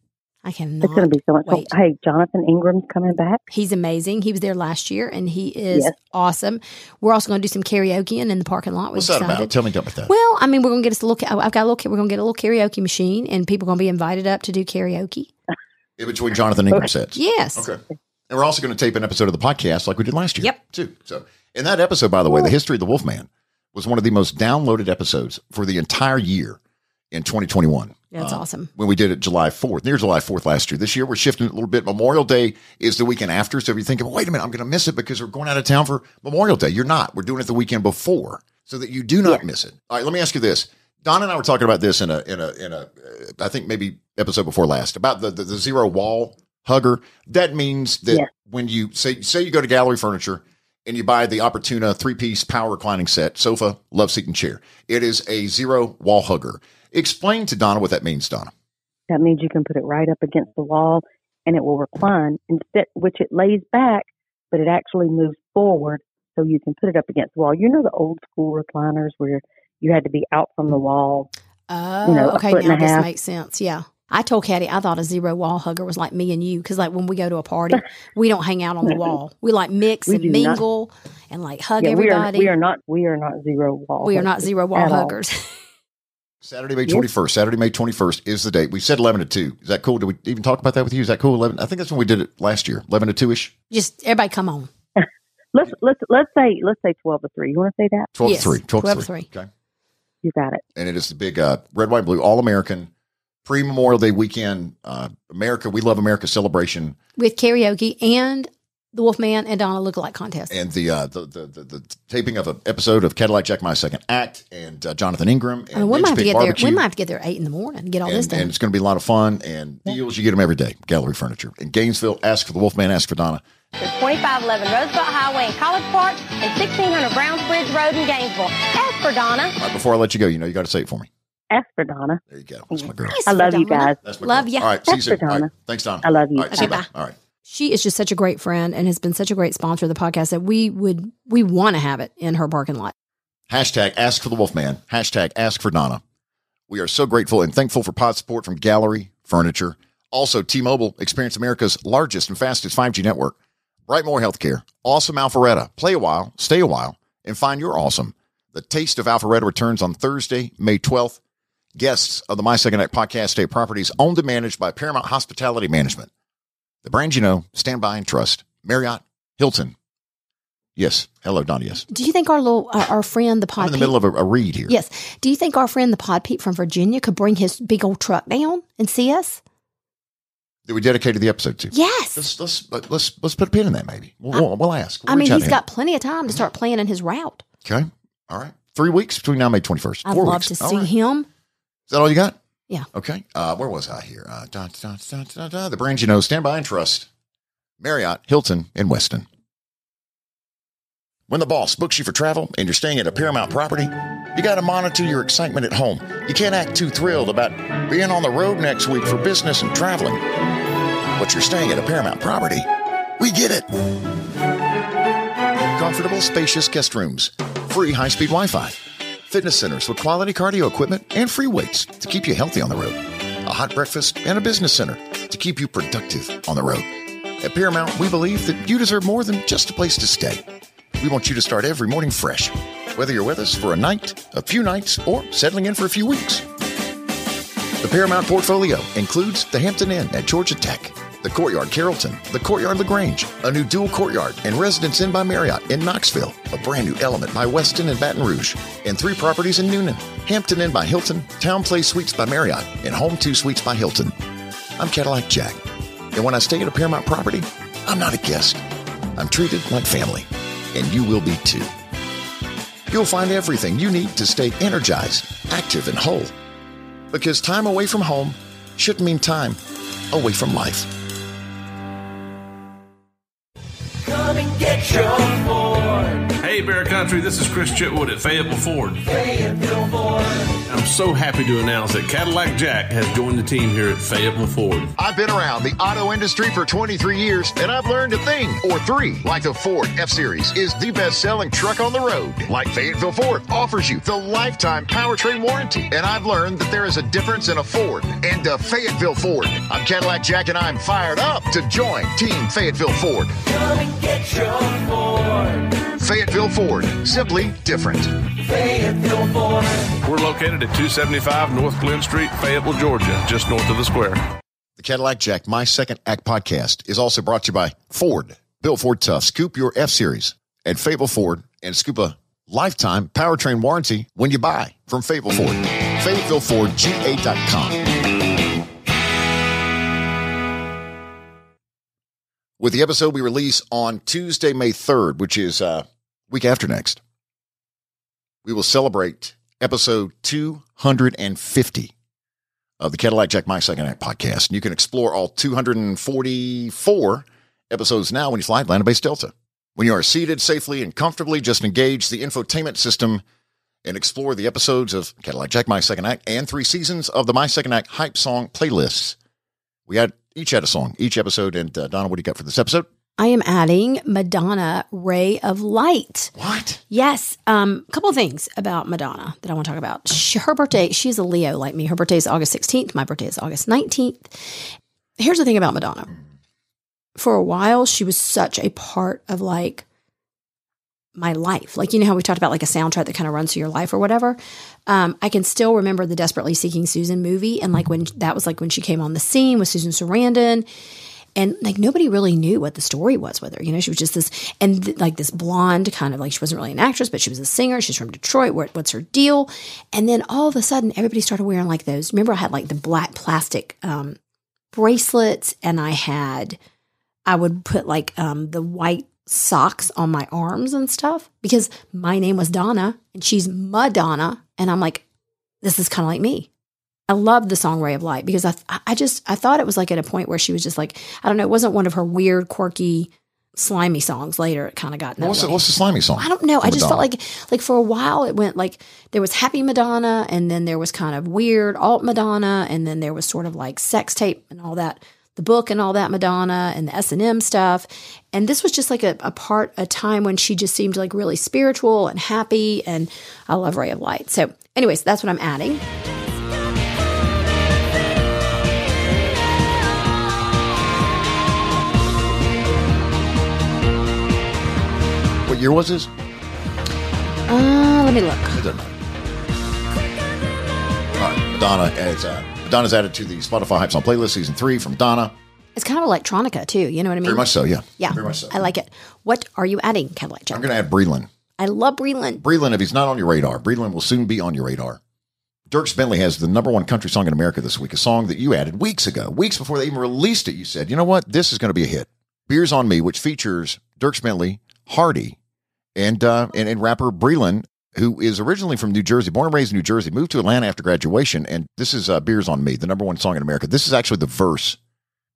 [SPEAKER 2] I cannot.
[SPEAKER 4] it's going to be so much fun. Hey, Jonathan Ingram's coming back.
[SPEAKER 2] He's amazing. He was there last year, and he is
[SPEAKER 4] Yes.
[SPEAKER 2] awesome. We're also going to do some karaoke in the parking lot. We've
[SPEAKER 1] What's that about? Tell me about that.
[SPEAKER 2] Well, I mean, we're going to get us a little. I've got a little. We're going to get a little karaoke machine, and people are going to be invited up to do karaoke. (laughs)
[SPEAKER 1] In between Jonathan Ingram sets.
[SPEAKER 2] Yes.
[SPEAKER 1] Okay. And we're also going to tape an episode of the podcast like we did last year.
[SPEAKER 2] Yep.
[SPEAKER 1] Too. So, in that episode, by the way, the history of the Wolfman was one of the most downloaded episodes for the entire year in 2021.
[SPEAKER 2] That's
[SPEAKER 1] Uh,
[SPEAKER 2] awesome.
[SPEAKER 1] When we did it July 4th, near July 4th last year. This year, we're shifting it a little bit. Memorial Day is the weekend after. So if you're thinking, wait a minute, I'm going to miss it because we're going out of town for Memorial Day, you're not. We're doing it the weekend before so that you do not miss it. All right, let me ask you this. Don and I were talking about this in a, in a, in a, uh, I think maybe episode before last about the, the, the zero wall hugger. That means that
[SPEAKER 4] Yeah.
[SPEAKER 1] when you say, say you go to gallery furniture and you buy the Opportuna three piece power reclining set, sofa, love seat, and chair, it is a zero wall hugger. Explain to Donna what that means, Donna.
[SPEAKER 4] That means you can put it right up against the wall and it will recline instead, which it lays back, but it actually moves forward so you can put it up against the wall. You know the old school recliners where you had to be out from the wall.
[SPEAKER 2] Oh,
[SPEAKER 4] you know, oh,
[SPEAKER 2] okay. Now this
[SPEAKER 4] half.
[SPEAKER 2] makes sense. Yeah. I told Caddy I thought a zero wall hugger was like me and you because like when we go to a party, (laughs) we don't hang out on the wall. We like mix
[SPEAKER 4] We
[SPEAKER 2] and
[SPEAKER 4] do not.
[SPEAKER 2] mingle and like hug
[SPEAKER 4] Yeah, we are,
[SPEAKER 2] everybody.
[SPEAKER 4] we are not we are not zero wall.
[SPEAKER 2] We are not zero wall huggers. (laughs)
[SPEAKER 1] Saturday, May
[SPEAKER 4] Yes.
[SPEAKER 1] 21st. Saturday, May 21st is the date. We said 11 to 2. Is that cool? Did we even talk about that with you? Is that cool? 11? I think that's when we did it last year. 11 to 2 ish.
[SPEAKER 2] Just everybody come on. (laughs)
[SPEAKER 4] Let's let's let's say let's say twelve to three. You want to say that?
[SPEAKER 1] 12
[SPEAKER 2] Yes,
[SPEAKER 1] to 3. 12,
[SPEAKER 2] 12
[SPEAKER 1] to
[SPEAKER 2] to
[SPEAKER 1] 3.
[SPEAKER 2] 3.
[SPEAKER 1] Okay.
[SPEAKER 4] You got it.
[SPEAKER 1] And it is the big uh, red, white, blue, all American pre Memorial Day weekend. Uh, America, we love America celebration.
[SPEAKER 2] With karaoke and the Wolfman and Donna lookalike contest.
[SPEAKER 1] And the, uh, the, the, the, the taping of an episode of Cadillac Jack My Second Act and uh, Jonathan Ingram. And
[SPEAKER 2] I mean, we
[SPEAKER 1] Ninja
[SPEAKER 2] might have to
[SPEAKER 1] Pig
[SPEAKER 2] get there.
[SPEAKER 1] Barbecue.
[SPEAKER 2] We might have to get there at eight in the morning and get all this
[SPEAKER 1] and,
[SPEAKER 2] done.
[SPEAKER 1] and it's going to be a lot of fun and deals. You get them every day. Gallery Furniture in Gainesville. Ask for the Wolfman. Ask for Donna.
[SPEAKER 5] There's 2511 Roosevelt Highway in College Park and 1600 Browns Bridge Road in Gainesville. Ask for Donna.
[SPEAKER 1] All right, before I let you go, you know you got to say it for me.
[SPEAKER 4] Ask for Donna.
[SPEAKER 1] There you go. That's my girl.
[SPEAKER 2] Yes,
[SPEAKER 4] I love you guys.
[SPEAKER 1] That's my
[SPEAKER 2] Love
[SPEAKER 1] girl.
[SPEAKER 2] ya.
[SPEAKER 1] All right. See you
[SPEAKER 4] That's
[SPEAKER 1] soon.
[SPEAKER 4] for
[SPEAKER 1] All right.
[SPEAKER 4] Donna.
[SPEAKER 1] Thanks, Don.
[SPEAKER 4] I love you.
[SPEAKER 1] All right. See you.
[SPEAKER 2] Okay,
[SPEAKER 1] Bye. All right.
[SPEAKER 2] She is just such a great friend and has been such a great sponsor of the podcast that we would we want to have it in her parking lot.
[SPEAKER 1] Hashtag ask for the Wolfman. Hashtag ask for Donna. We are so grateful and thankful for pod support from Gallery Furniture. Also, T-Mobile, experience America's largest and fastest 5G network. Brightmore Healthcare. Awesome Alpharetta. Play a while, stay a while, and find your awesome. The Taste of Alpharetta returns on Thursday, May 12th. Guests of the My Second Act podcast state properties owned and managed by Paramount Hospitality Management. The brand you know, stand by and trust. Marriott, Hilton. Yes. Hello, Donna. Yes.
[SPEAKER 2] Do you think our little uh, our friend the
[SPEAKER 1] I'm
[SPEAKER 2] pod
[SPEAKER 1] in the middle of a, a read here.
[SPEAKER 2] yes? Do you think our friend the pod peep from Virginia could bring his big old truck down and see us?
[SPEAKER 1] that we dedicated the episode to.
[SPEAKER 2] Yes.
[SPEAKER 1] Let's let's let's let's put a pin in that. Maybe we'll, we'll, we'll ask. We'll
[SPEAKER 2] I mean, he's got plenty of time to start planning his route.
[SPEAKER 1] okay. All right, three weeks between now and May twenty first.
[SPEAKER 2] I'd love
[SPEAKER 1] weeks.
[SPEAKER 2] to
[SPEAKER 1] All
[SPEAKER 2] see
[SPEAKER 1] right.
[SPEAKER 2] him.
[SPEAKER 1] Is that all you got?
[SPEAKER 2] Yeah.
[SPEAKER 1] Okay. Uh, where was I here? Uh, da, da, da, the brands you know. Stand by and trust. Marriott, Hilton, and Westin. When the boss books you for travel and you're staying at a Paramount property, you got to monitor your excitement at home. You can't act too thrilled about being on the road next week for business and traveling. But you're staying at a Paramount property. We get it. Comfortable, spacious guest rooms, free high speed Wi Fi, fitness centers with quality cardio equipment and free weights to keep you healthy on the road, a hot breakfast, and a business center to keep you productive on the road. At Paramount, we believe that you deserve more than just a place to stay. We want you to start every morning fresh, whether you're with us for a night, a few nights, or settling in for a few weeks. The Paramount portfolio includes the Hampton Inn at Georgia Tech, the Courtyard Carrollton, the Courtyard LaGrange, a new dual courtyard, and Residence Inn by Marriott in Knoxville, a brand new element by Westin and Baton Rouge, and three properties in Newnan, Hampton Inn by Hilton, TownePlace Suites by Marriott, and Home 2 Suites by Hilton. I'm Cadillac Jack, and when I stay at a Paramount property, I'm not a guest. I'm treated like family, and you will be too. You'll find everything you need to stay energized, active, and whole. Because time away from home shouldn't mean time away from life.
[SPEAKER 6] Hey, Bear Country, this is Chris Chitwood at Fayetteville Ford.
[SPEAKER 3] Fayetteville Ford.
[SPEAKER 6] I'm so happy to announce that Cadillac Jack has joined the team here at Fayetteville Ford.
[SPEAKER 1] I've been around the auto industry for 23 years, and I've learned a thing or three. Like the Ford F Series is the best selling truck on the road. Like Fayetteville Ford offers you the lifetime powertrain warranty. And I've learned that there is a difference in a Ford and a Fayetteville Ford. I'm Cadillac Jack, and I'm fired up to join Team Fayetteville Ford.
[SPEAKER 3] Come and get your Ford.
[SPEAKER 1] Fayetteville Ford, simply different.
[SPEAKER 3] Fayetteville Ford.
[SPEAKER 6] We're located at 275 North Glynn Street, Fayetteville, Georgia, just north of the square.
[SPEAKER 1] The Cadillac Jack, my second act podcast, is also brought to you by Ford. Bill Ford Tough. Scoop your F Series at Fayetteville Ford and scoop a lifetime powertrain warranty when you buy from Fayetteville Ford. FayettevilleFordGA.com. With the episode we release on Tuesday, May 3rd, which is uh, week after next, we will celebrate episode 250 of the Cadillac Jack My Second Act podcast. And you can explore all 244 episodes now when you fly Atlanta Base Delta. When you are seated safely and comfortably, just engage the infotainment system and explore the episodes of Cadillac Jack My Second Act and three seasons of the My Second Act hype song playlists. We had each had a song each episode. And uh, Donna, what do you got for this episode?
[SPEAKER 2] I am adding Madonna Ray of Light.
[SPEAKER 1] What?
[SPEAKER 2] Yes. Um, a couple of things about Madonna that I want to talk about. She, her birthday, she's a Leo like me. Her birthday is August 16th. My birthday is August 19th. Here's the thing about Madonna. For a while, she was such a part of like my life. Like, you know how we talked about like a soundtrack that kind of runs through your life or whatever. Um, I can still remember the Desperately Seeking Susan movie. And like when that was like when she came on the scene with Susan Sarandon and like nobody really knew what the story was with her. You know, she was just this and th- like this blonde kind of like she wasn't really an actress, but she was a singer. She's from Detroit. What, what's her deal? And then all of a sudden, everybody started wearing like those. Remember, I had like the black plastic um, bracelets, and I had I would put like um, the white socks on my arms and stuff because my name was Donna and she's Madonna, and I'm like, this is kind of like me. I love the song Ray of Light because I I just I thought it was like at a point where she was just like I don't know it wasn't one of her weird quirky slimy songs. Later it kind of got
[SPEAKER 1] What's the, what's the slimy song?
[SPEAKER 2] I don't know. I just felt like like for a while it went like there was happy Madonna and then there was kind of weird alt Madonna and then there was sort of like sex tape and all that the book and all that Madonna and the S and M stuff. And this was just like a, a part a time when she just seemed like really spiritual and happy and I love Ray of Light. So anyways that's what I'm adding.
[SPEAKER 1] Year was this?
[SPEAKER 2] Uh, let me look.
[SPEAKER 1] It doesn't matter. All right, Madonna adds, uh, Madonna's added to the Spotify Hype Song playlist, season three from Donna.
[SPEAKER 2] It's kind of electronica too. You know what I mean?
[SPEAKER 1] Very much so, yeah.
[SPEAKER 2] Yeah,
[SPEAKER 1] Very much so.
[SPEAKER 2] I like it. What are you adding, Cadillac Jack?
[SPEAKER 1] I'm going to add Breland.
[SPEAKER 2] I love Breland.
[SPEAKER 1] Breland, if he's not on your radar, Breland will soon be on your radar. Dierks Bentley has the number one country song in America this week, a song that you added weeks ago. Weeks before they even released it, you said, you know what? This is going to be a hit. Beers on Me, which features Dierks Bentley, Hardy, and, uh, and, and rapper Breland, who is originally from New Jersey, born and raised in New Jersey, moved to Atlanta after graduation. And this is uh, Beers on Me, the number one song in America. This is actually the verse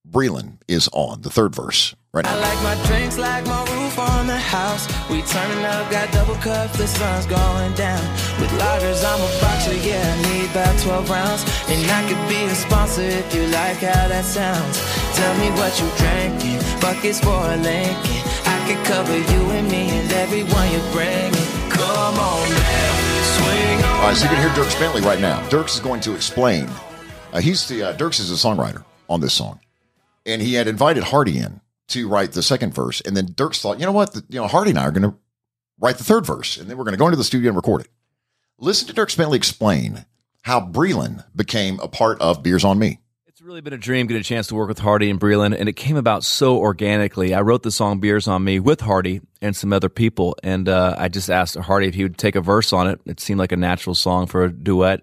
[SPEAKER 1] Breland is on, the third verse right
[SPEAKER 3] I
[SPEAKER 1] now.
[SPEAKER 3] like my drinks like my roof on the house. We turning up, got double cups, the sun's going down. With I'm a boxer, yeah, I need about 12 rounds. And I could be a sponsor if you like how that sounds. Tell me what you buckets for a Lincoln. Could cover you and me and everyone you're bringing. Come on, swing on.
[SPEAKER 1] All right, so you can hear Dierks Bentley right now. Dierks is going to explain. Uh, he's the uh, Dierks is a songwriter on this song, and he had invited Hardy in to write the second verse, and then Dierks thought, you know what, the, you know, Hardy and I are going to write the third verse, and then we're going to go into the studio and record it. Listen to Dierks Bentley explain how Breland became a part of Beers on Me.
[SPEAKER 7] Really been a dream getting a chance to work with Hardy and Breland, and it came about so organically. I wrote the song Beers on Me with Hardy and some other people, and uh, I just asked Hardy if he would take a verse on it. It seemed like a natural song for a duet.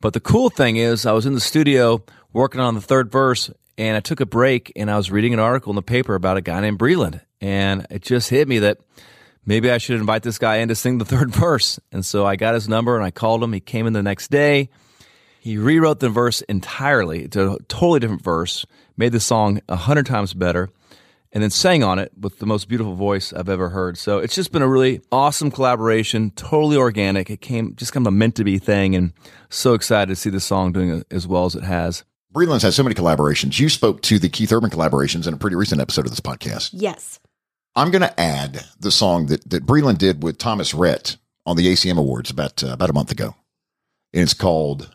[SPEAKER 7] But the cool thing is, I was in the studio working on the third verse, and I took a break and I was reading an article in the paper about a guy named Breland, and it just hit me that maybe I should invite this guy in to sing the (laughs) third verse. And so I got his number and I called him. He came in the next day. He rewrote the verse entirely to a totally different verse, made the song a hundred times better, and then sang on it with the most beautiful voice I've ever heard. So it's just been a really awesome collaboration, totally organic. It came just kind of a meant to be thing, and so excited to see the song doing as well as it has.
[SPEAKER 1] Breland's had so many collaborations. You spoke to the Keith Urban collaborations in a pretty recent episode of this podcast.
[SPEAKER 2] Yes.
[SPEAKER 1] I'm going to add the song that, that Breland did with Thomas Rhett on the ACM Awards about, uh, about a month ago. And it's called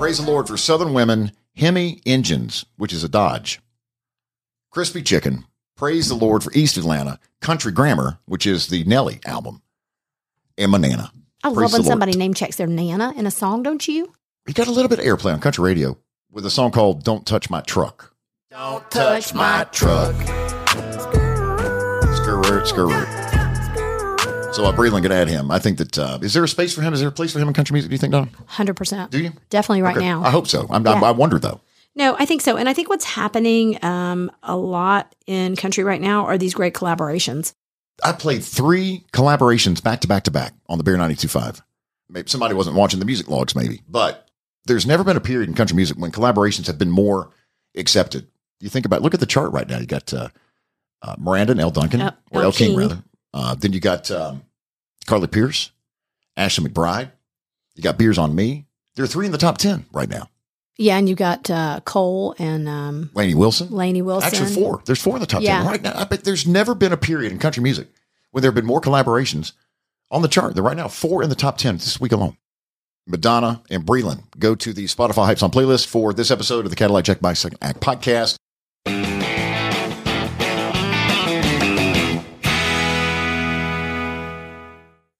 [SPEAKER 1] Praise the Lord
[SPEAKER 3] for Southern Women,
[SPEAKER 1] Hemi Engines, which is a Dodge. Crispy Chicken. Praise the Lord for East Atlanta, Country Grammar, which is the Nelly album, and Manana.
[SPEAKER 2] I
[SPEAKER 1] Praise
[SPEAKER 2] love when somebody name checks their Nana in a song, don't you?
[SPEAKER 1] He got a little bit of airplay on country radio with a song called Don't Touch My Truck.
[SPEAKER 3] Don't
[SPEAKER 2] touch my
[SPEAKER 1] Truck. Skirt, skirt. So uh, Breland could add him. I think that, uh, is there a space for him? Is there a place for him in country music, do you think, Don?
[SPEAKER 2] 100%.
[SPEAKER 1] Do you?
[SPEAKER 2] Definitely right
[SPEAKER 1] Okay.
[SPEAKER 2] now.
[SPEAKER 1] I hope so. I'm,
[SPEAKER 2] Yeah.
[SPEAKER 1] I wonder, though.
[SPEAKER 2] No, I think so. And I think what's happening um, a lot in country right now are these great collaborations.
[SPEAKER 1] I played three collaborations back to back to back on the Bear 92.5. Maybe somebody wasn't watching the music logs, maybe. But there's never been a period in country music when collaborations have been more accepted. You think about, look at the chart right now. You got uh, uh, Miranda and El Duncan,
[SPEAKER 2] Yep,
[SPEAKER 1] or
[SPEAKER 2] El
[SPEAKER 1] Elle King,
[SPEAKER 2] King.
[SPEAKER 1] rather. Uh, then you got um, Carly Pearce, Ashley McBryde. You got Beers on Me. There are three in the top 10 right now.
[SPEAKER 2] Yeah, and you got uh, Cole and um,
[SPEAKER 1] Lainey Wilson.
[SPEAKER 2] Lainey Wilson.
[SPEAKER 1] Actually, four. There's four in the top
[SPEAKER 2] Yeah.
[SPEAKER 1] ten right now. I bet there's never been a period in country music when there have been more collaborations on the chart. They're right now four in the top ten this week alone. Madonna and Breland go to the Spotify Hypes on playlist for this episode of the Cadillac Jack by Second Act podcast.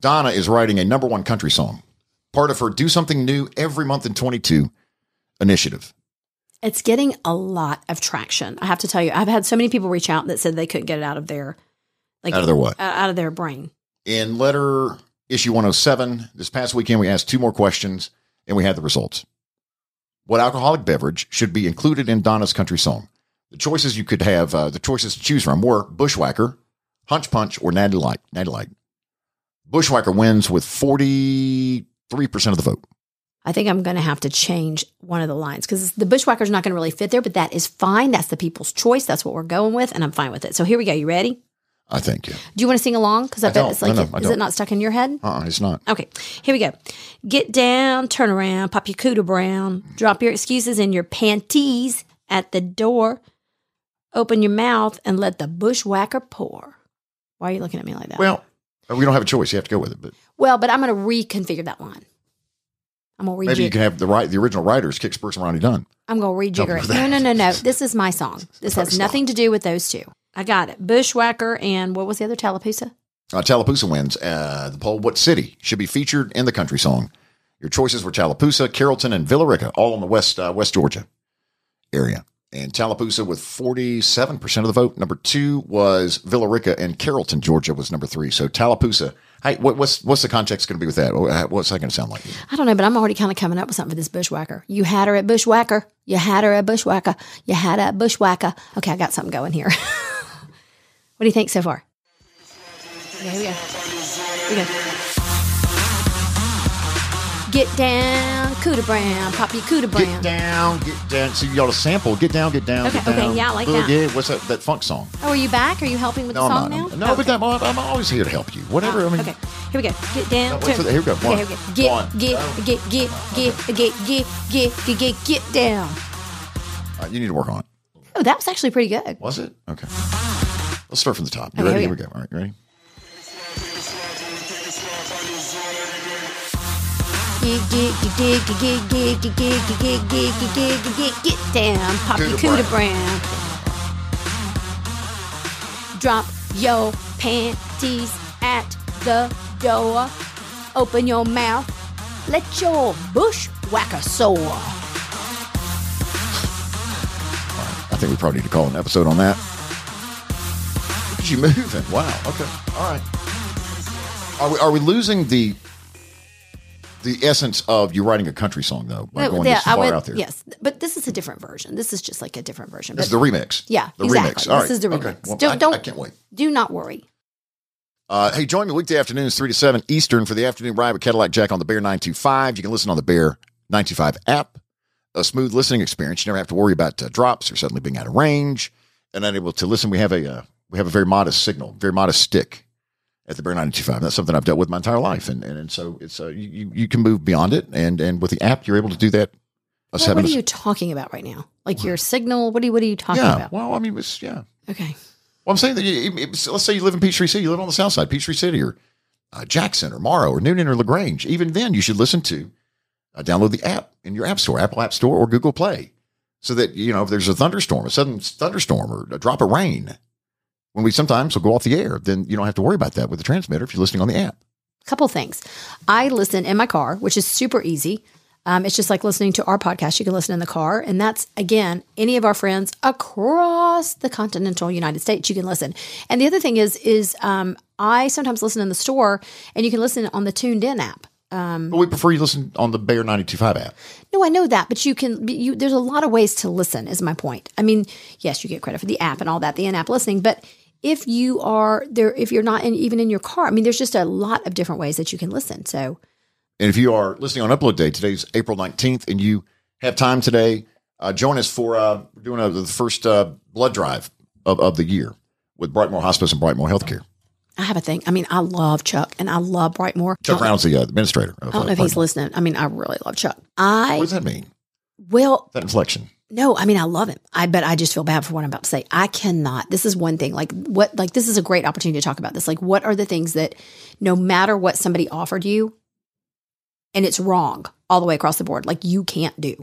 [SPEAKER 1] Donna is writing a number one country song, part of her Do Something New Every Month in 22 initiative.
[SPEAKER 2] It's getting a lot of traction. I have to tell you, I've had so many people reach out that said they couldn't get it out of their like
[SPEAKER 1] Out of their what?
[SPEAKER 2] uh, out of their brain.
[SPEAKER 1] In letter issue 107, this past weekend, we asked two more questions and we had the results. What alcoholic beverage should be included in Donna's country song? The choices you could have, uh, the choices to choose from were Bushwhacker, Hunch Punch, or Natty Light. Natty Light. Bushwhacker wins with 43% of the vote.
[SPEAKER 2] I think I'm going to have to change one of the lines because the bushwhacker's not going to really fit there, but that is fine. That's the people's choice. That's what we're going with, and I'm fine with it. So here we go. You ready?
[SPEAKER 1] I think, yeah.
[SPEAKER 2] Do you want to sing along? Because I,
[SPEAKER 1] I
[SPEAKER 2] bet it's like,
[SPEAKER 1] No, no, I
[SPEAKER 2] is it not stuck in your head?
[SPEAKER 1] Uh-uh, it's not.
[SPEAKER 2] Okay, here we go. Get down, turn around, pop your cooter brown, drop your excuses in your panties at the door, open your mouth, and let the bushwhacker pour. Why are you looking at me like that?
[SPEAKER 1] Well, we don't have a choice. You have to go with it. But
[SPEAKER 2] well, but I'm going to reconfigure that line. I'm going to
[SPEAKER 1] maybe you can have the right, the original writers, Kick Spurs and Ronnie Dunn.
[SPEAKER 2] I'm going to rejigger it. No, no, no, no. This is my song. (laughs) This has nothing to do with those two. I got it. Bushwhacker and what was the other? Tallapoosa.
[SPEAKER 1] Uh, Tallapoosa wins uh, the poll. What city should be featured in the country song? Your choices were Tallapoosa, Carrollton, and Villa Rica, all in the West uh, West Georgia area. And Tallapoosa with forty seven percent of the vote. Number two was Villa Rica, and Carrollton, Georgia, was number three. So Tallapoosa. Hey, what, what's what's the context going to be with that? What's that going to sound like?
[SPEAKER 2] I don't know, but I'm already kind of coming up with something for this bushwhacker. You had her at bushwhacker. You had her at bushwhacker. You had her at bushwhacker. Okay, I got something going here. (laughs) what do you think so far? Here we go. Here we go. Get down, Cuda Brown, Poppy Cuda Brown.
[SPEAKER 1] Get down, get down. So y'all, a sample. Get down, get down,
[SPEAKER 2] okay,
[SPEAKER 1] get down.
[SPEAKER 2] Okay, yeah, I like
[SPEAKER 1] Boogie. that. What's that, that funk song?
[SPEAKER 2] Oh, are you back? Are you helping with
[SPEAKER 1] no,
[SPEAKER 2] the song
[SPEAKER 1] I'm
[SPEAKER 2] now?
[SPEAKER 1] No,
[SPEAKER 2] okay.
[SPEAKER 1] but I'm, I'm, always here to help you. Whatever. Oh, I mean,
[SPEAKER 2] okay, here we go. Get down.
[SPEAKER 1] No, wait, so here we go. One, okay,
[SPEAKER 2] here we go. Get,
[SPEAKER 1] one,
[SPEAKER 2] get, get, get, get, get, get, get, get, get, get down.
[SPEAKER 1] All right, you need to work on it.
[SPEAKER 2] Oh, that was actually pretty good.
[SPEAKER 1] Was it? Okay. Let's start from the top. You
[SPEAKER 2] okay,
[SPEAKER 1] ready?
[SPEAKER 2] Here we
[SPEAKER 1] go. All right, you ready?
[SPEAKER 2] Get, get, get, get, get, get, get, get, get, get, get, get, get, get, get down, Poppy
[SPEAKER 1] Cooter
[SPEAKER 2] Cooter Brown. Drop your panties at the door. Open your mouth. Let your bushwhacker soar.
[SPEAKER 1] I think we probably need to call an episode on that. Look at you moving. Wow. Okay. All right. Are we, are we losing the the essence of you writing a country song though by
[SPEAKER 2] No,
[SPEAKER 1] going
[SPEAKER 2] yeah,
[SPEAKER 1] this far
[SPEAKER 2] went-
[SPEAKER 1] out there?
[SPEAKER 2] Yes, but this is a different version. This is just like a different version.
[SPEAKER 1] This is the remix.
[SPEAKER 2] Yeah,
[SPEAKER 1] the
[SPEAKER 2] exactly.
[SPEAKER 1] remix. All
[SPEAKER 2] this
[SPEAKER 1] right.
[SPEAKER 2] is the remix.
[SPEAKER 1] Okay. Well,
[SPEAKER 2] don't,
[SPEAKER 1] I,
[SPEAKER 2] don't,
[SPEAKER 1] I can't wait.
[SPEAKER 2] do not worry.
[SPEAKER 1] Uh, hey, join me weekday afternoons, 3 to 7 Eastern for the afternoon ride with Cadillac Jack on the Bear 925. You can listen on the Bear 925 app. A smooth listening experience. You never have to worry about uh, drops or suddenly being out of range and unable to listen. We have a uh, we have a very modest signal, very modest stick at the Bear 925. That's something I've dealt with my entire life, and and, and so it's uh, you you- can move beyond it, and and with the app, you're able to do that.
[SPEAKER 2] What, what are you talking about right now? Like your signal? What are you, what are you talking
[SPEAKER 1] yeah.
[SPEAKER 2] about?
[SPEAKER 1] Well, I mean, it's yeah.
[SPEAKER 2] Okay.
[SPEAKER 1] Well, I'm saying that you, it- let's say you live in Peachtree City, you live on the south side, Peachtree City, or uh, Jackson, or Morrow, or Newnan, or Lagrange. Even then, you should listen to, uh, download the app in your app store, Apple App Store, or Google Play, so that you know if there's a thunderstorm, a sudden thunderstorm, or a drop of rain, when we sometimes will go off the air, then you don't have to worry about that with the transmitter if you're listening on the app.
[SPEAKER 2] A couple things. I listen in my car, which is super easy. Um, it's just like listening to our podcast. You can listen in the car, and that's again any of our friends across the continental United States. You can listen. And the other thing is, is um, I sometimes listen in the store, and you can listen on the TuneIn app.
[SPEAKER 1] But we prefer you listen on the Bear 925 app.
[SPEAKER 2] No, I know that, but you can. You, there's a lot of ways to listen. Is my point. I mean, yes, you get credit for the app and all that, the in-app listening, but if you are there, if you're not in, even in your car, I mean, there's just a lot of different ways that you can listen. So
[SPEAKER 1] And if you are listening on upload day, today's April 19th, and you have time today, uh, join us for uh, we're doing a, the first uh, blood drive of, of the year with Brightmore Hospice and Brightmore Healthcare.
[SPEAKER 2] I have a thing. I mean, I love Chuck and I love Brightmore.
[SPEAKER 1] Chuck Brown's the uh, administrator.
[SPEAKER 2] I don't know
[SPEAKER 1] uh,
[SPEAKER 2] if he's listening. I mean, I really love Chuck. I.
[SPEAKER 1] What does that mean?
[SPEAKER 2] well,
[SPEAKER 1] That inflection.
[SPEAKER 2] No, I mean, I love him. I bet I just feel bad for what I'm about to say. I cannot. This is one thing. Like what? Like this is a great opportunity to talk about this. Like what are the things that, no matter what somebody offered you, and it's wrong all the way across the board. Like you can't do.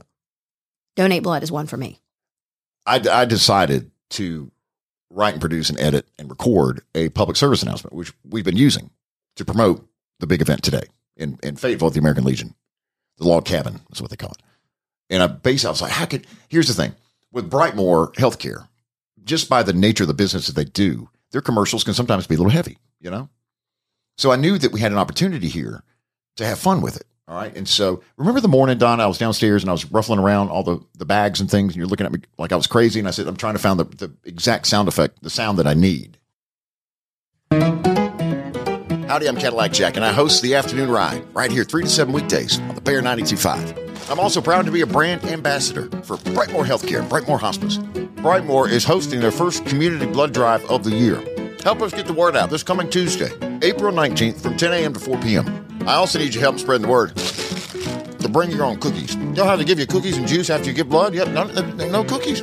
[SPEAKER 2] Donate blood is one for me.
[SPEAKER 1] I, I decided to write and produce and edit and record a public service announcement, which we've been using to promote the big event today in, in Fayetteville at the American Legion. The log cabin is what they call it. And I base I was like, how could here's the thing with Brightmore Healthcare, just by the nature of the business that they do, their commercials can sometimes be a little heavy, you know? So I knew that we had an opportunity here to have fun with it. All right. And so remember the morning, Don, I was downstairs and I was ruffling around all the, the bags and things, and you're looking at me like I was crazy. And I said, I'm trying to find the, the exact sound effect, the sound that I need. Howdy, I'm Cadillac Jack, and I host the afternoon ride right here, 3 to 7 weekdays on the Bear 92.5. I'm also proud to be a brand ambassador for Brightmore Healthcare and Brightmore Hospice. Brightmore is hosting their first community blood drive of the year. Help us get the word out this coming Tuesday, April 19th from 10 a.m. to 4 p.m. I also need your help spreading the word to bring your own cookies. They'll have to give you cookies and juice after you get blood. Yep, no, no, uh, no cookies.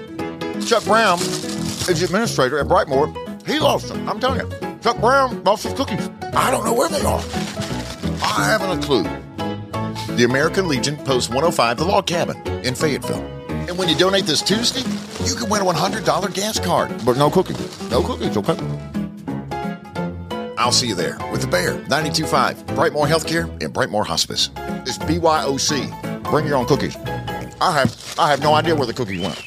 [SPEAKER 1] Chuck Brown is the administrator at Brightmore. He lost them. I'm telling you. Chuck Brown lost his cookies. I don't know where they are. I haven't a clue. The American Legion, Post 105, The Log Cabin in Fayetteville. And when you donate this Tuesday, you can win a $100 gas card. But no cookies. No cookies, okay? I'll see you there with the Bear 925, Brightmore Healthcare and Brightmore Hospice. It's BYOC. Bring your own cookies. I have I have no idea where the cookies went.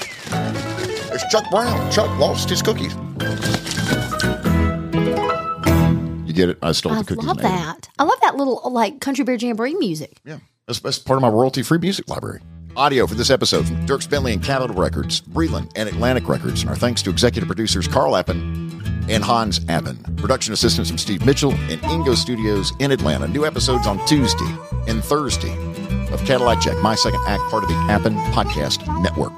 [SPEAKER 1] It's Chuck Brown. Chuck lost his cookies. You get it? I stole
[SPEAKER 2] I
[SPEAKER 1] the cookies.
[SPEAKER 2] I love
[SPEAKER 1] and ate 'em.
[SPEAKER 2] that. I love that little like country bear jamboree music.
[SPEAKER 1] Yeah, that's, that's part of my royalty-free music library. Audio for this episode from Dierks Bentley and Capitol Records, Breland and Atlantic Records, and our thanks to executive producers Carl Appen and Hans Appen. Production assistance from Steve Mitchell and Ingo Studios in Atlanta. New episodes on Tuesday and Thursday of Cadillac Jack, my second act, part of the Appen Podcast Network.